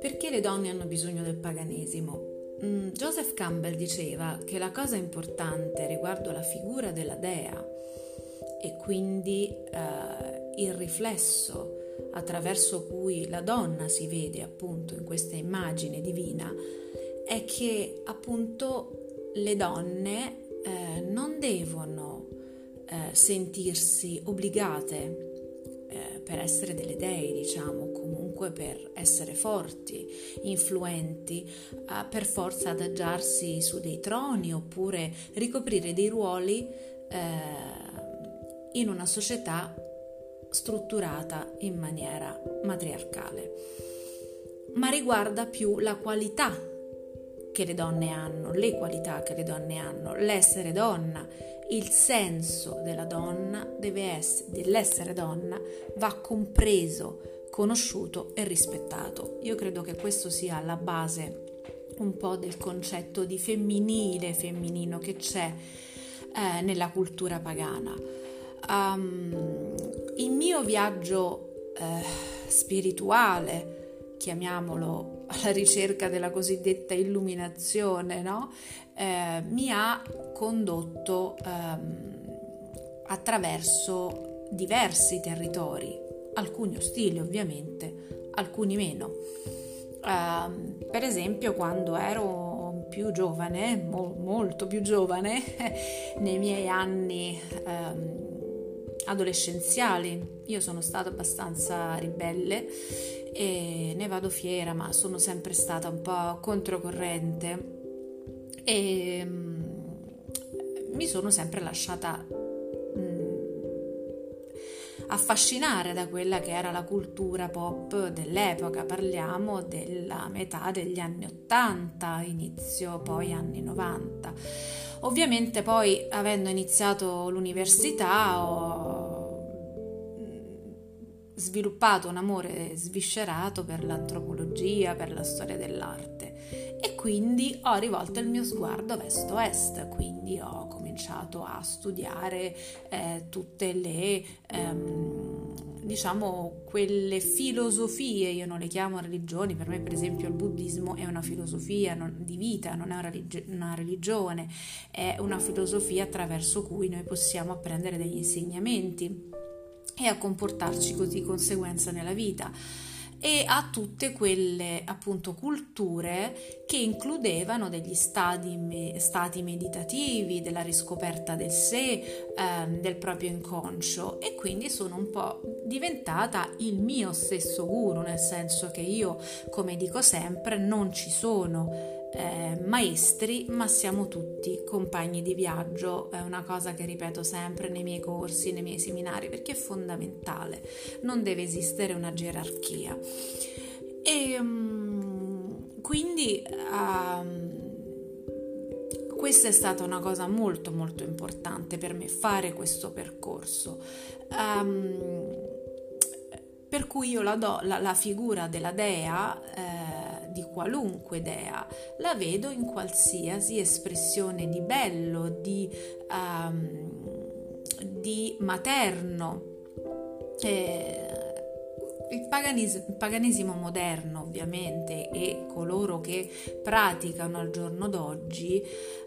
Perché le donne hanno bisogno del paganesimo? Mm, Joseph Campbell diceva che la cosa importante riguardo la figura della dea e quindi eh, il riflesso attraverso cui la donna si vede appunto in questa immagine divina è che appunto le donne eh, non devono eh, sentirsi obbligate eh, per essere delle dei, diciamo, comunque per essere forti, influenti, eh, per forza adagiarsi su dei troni oppure ricoprire dei ruoli eh, in una società strutturata in maniera matriarcale, ma riguarda più la qualità che le donne hanno, le qualità che le donne hanno, l'essere donna, il senso della donna deve essere, dell'essere donna va compreso, conosciuto e rispettato. Io credo che questo sia la base un po' del concetto di femminile, femminino che c'è eh, nella cultura pagana. Um, il mio viaggio eh, spirituale, chiamiamolo alla ricerca della cosiddetta illuminazione, no? eh, mi ha condotto ehm, attraverso diversi territori, alcuni ostili ovviamente, alcuni meno. Uh, per esempio quando ero più giovane, mo- molto più giovane, nei miei anni um, adolescenziali, io sono stata abbastanza ribelle e ne vado fiera, ma sono sempre stata un po' controcorrente. E um, mi sono sempre lasciata um, affascinare da quella che era la cultura pop dell'epoca, parliamo della metà degli anni 80, inizio poi anni 90. Ovviamente poi avendo iniziato l'università ho sviluppato un amore sviscerato per l'antropologia, per la storia dell'arte. E quindi ho rivolto il mio sguardo verso-est, quindi ho cominciato a studiare eh, tutte le... Ehm, diciamo quelle filosofie, io non le chiamo religioni, per me per esempio il buddismo è una filosofia non, di vita, non è una, religi- una, religione, è una filosofia attraverso cui noi possiamo apprendere degli insegnamenti e a comportarci così di conseguenza nella vita. E a tutte quelle appunto culture che includevano degli stati, stati meditativi, della riscoperta del sé, ehm, del proprio inconscio. E quindi sono un po' diventata il mio stesso guru, nel senso che io, come dico sempre, non ci sono eh, maestri, ma siamo tutti compagni di viaggio, è una cosa che ripeto sempre nei miei corsi, nei miei seminari, perché è fondamentale, non deve esistere una gerarchia. E um, quindi um, questa è stata una cosa molto molto importante per me, fare questo percorso. Um, per cui io la do la, la figura della dea eh, qualunque dea, la vedo in qualsiasi espressione di bello, di, um, di materno. Eh, il paganesimo, il paganesimo, moderno ovviamente e coloro che praticano al giorno d'oggi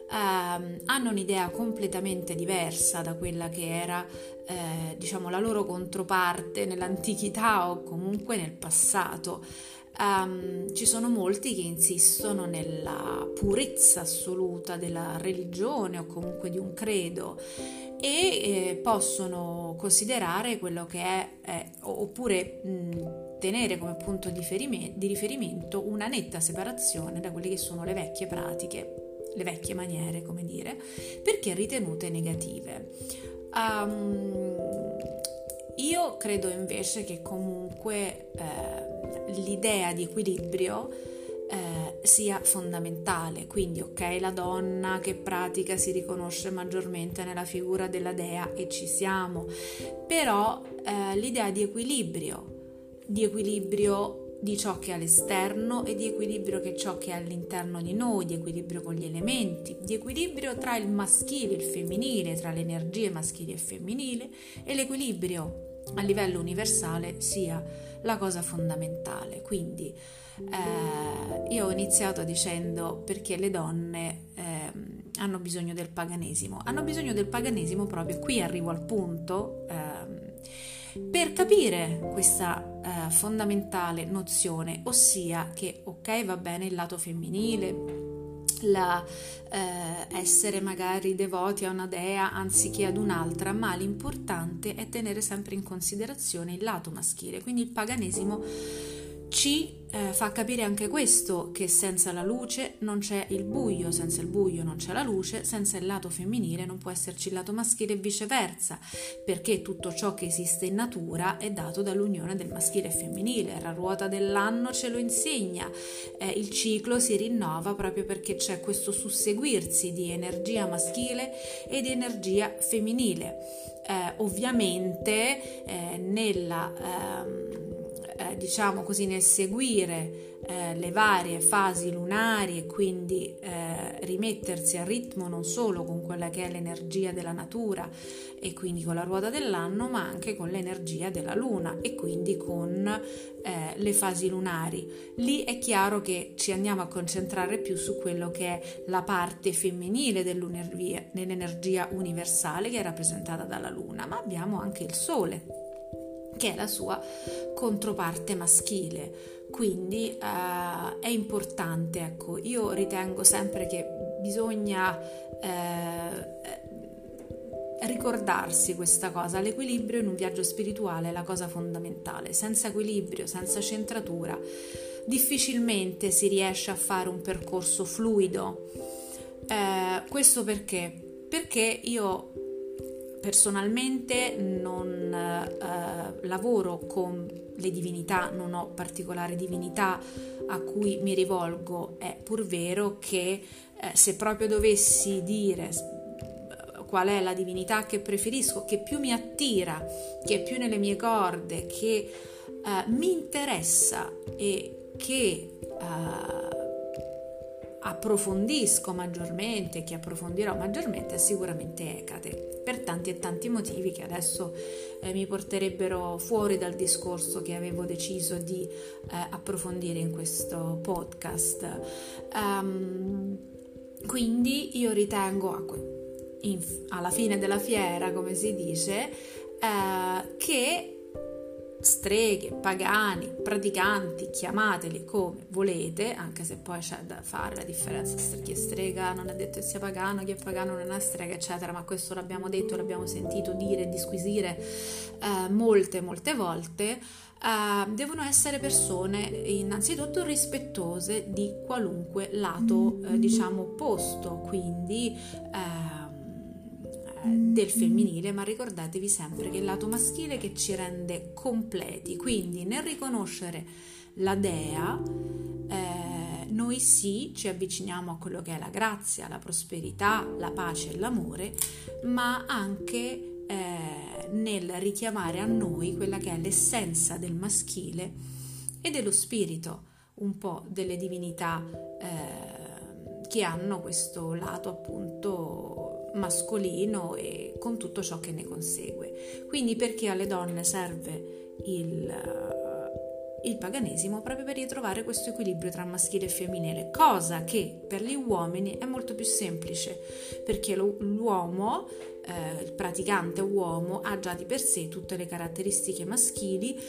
ehm, hanno un'idea completamente diversa da quella che era eh, diciamo la loro controparte nell'antichità o comunque nel passato. Um, ci sono molti che insistono nella purezza assoluta della religione o comunque di un credo e eh, possono considerare quello che è, è oppure mh, tenere come punto di, ferime, di riferimento una netta separazione da quelle che sono le vecchie pratiche, le vecchie maniere, come dire, perché ritenute negative. Um, credo invece che comunque eh, l'idea di equilibrio eh, sia fondamentale. Quindi, ok, la donna che pratica si riconosce maggiormente nella figura della dea e ci siamo, però eh, l'idea di equilibrio, di equilibrio di ciò che è all'esterno e di equilibrio che ciò che è all'interno di noi, di equilibrio con gli elementi, di equilibrio tra il maschile e il femminile, tra le energie maschili e femminili e l'equilibrio a livello universale sia la cosa fondamentale. Quindi eh, io ho iniziato dicendo perché le donne eh, hanno bisogno del paganesimo. Hanno bisogno del paganesimo proprio qui arrivo al punto. Eh, per capire questa eh, fondamentale nozione, ossia che ok va bene il lato femminile, la, eh, essere magari devoti a una dea anziché ad un'altra, ma l'importante è tenere sempre in considerazione il lato maschile, quindi il paganesimo ci eh, fa capire anche questo, che senza la luce non c'è il buio, senza il buio non c'è la luce, senza il lato femminile non può esserci il lato maschile e viceversa, perché tutto ciò che esiste in natura è dato dall'unione del maschile e femminile, la ruota dell'anno ce lo insegna, eh, il ciclo si rinnova proprio perché c'è questo susseguirsi di energia maschile e di energia femminile. Eh, ovviamente eh, nella ehm, diciamo così, nel seguire eh, le varie fasi lunari e quindi eh, rimettersi a ritmo non solo con quella che è l'energia della natura e quindi con la ruota dell'anno, ma anche con l'energia della luna e quindi con eh, le fasi lunari. Lì è chiaro che ci andiamo a concentrare più su quello che è la parte femminile dell'energia universale che è rappresentata dalla luna, ma abbiamo anche il sole che è la sua controparte maschile. Quindi uh, è importante, ecco, io ritengo sempre che bisogna eh, ricordarsi questa cosa, l'equilibrio in un viaggio spirituale è la cosa fondamentale, senza equilibrio, senza centratura, difficilmente si riesce a fare un percorso fluido. Eh, questo perché? Perché io personalmente non eh, lavoro con le divinità, non ho particolare divinità a cui mi rivolgo, è pur vero che eh, se proprio dovessi dire qual è la divinità che preferisco, che più mi attira, che è più nelle mie corde, che eh, mi interessa e che eh, approfondisco maggiormente, che approfondirò maggiormente, è sicuramente Ecate, per tanti e tanti motivi che adesso eh, mi porterebbero fuori dal discorso che avevo deciso di eh, approfondire in questo podcast. Um, quindi io ritengo, in, alla fine della fiera, come si dice, eh, che streghe, pagani, praticanti, chiamateli come volete, anche se poi c'è da fare la differenza tra chi è strega non è detto che sia pagano, chi è pagano non è strega, eccetera, ma questo l'abbiamo detto, l'abbiamo sentito dire e disquisire eh, molte, molte volte. Uh, devono essere persone innanzitutto rispettose di qualunque lato, eh, diciamo, opposto, quindi eh, del femminile, ma ricordatevi sempre che è il lato maschile che ci rende completi, quindi nel riconoscere la dea, eh, noi sì ci avviciniamo a quello che è la grazia, la prosperità, la pace e l'amore, ma anche eh, nel richiamare a noi quella che è l'essenza del maschile e dello spirito, un po' delle divinità eh, che hanno questo lato appunto mascolino e con tutto ciò che ne consegue. Quindi perché alle donne serve il, uh, il paganesimo? Proprio per ritrovare questo equilibrio tra maschile e femminile, cosa che per gli uomini è molto più semplice, perché l'uomo, eh, il praticante uomo, ha già di per sé tutte le caratteristiche maschili,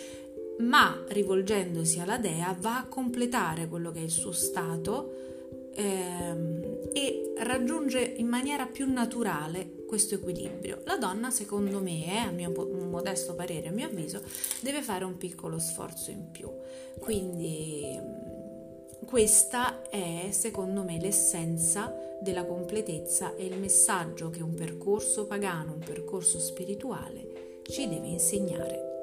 ma rivolgendosi alla dea va a completare quello che è il suo stato ehm, e raggiunge in maniera più naturale questo equilibrio. La donna, secondo me, eh, a mio modesto parere, a mio avviso, deve fare un piccolo sforzo in più. Quindi questa è, secondo me, l'essenza della completezza e il messaggio che un percorso pagano, un percorso spirituale ci deve insegnare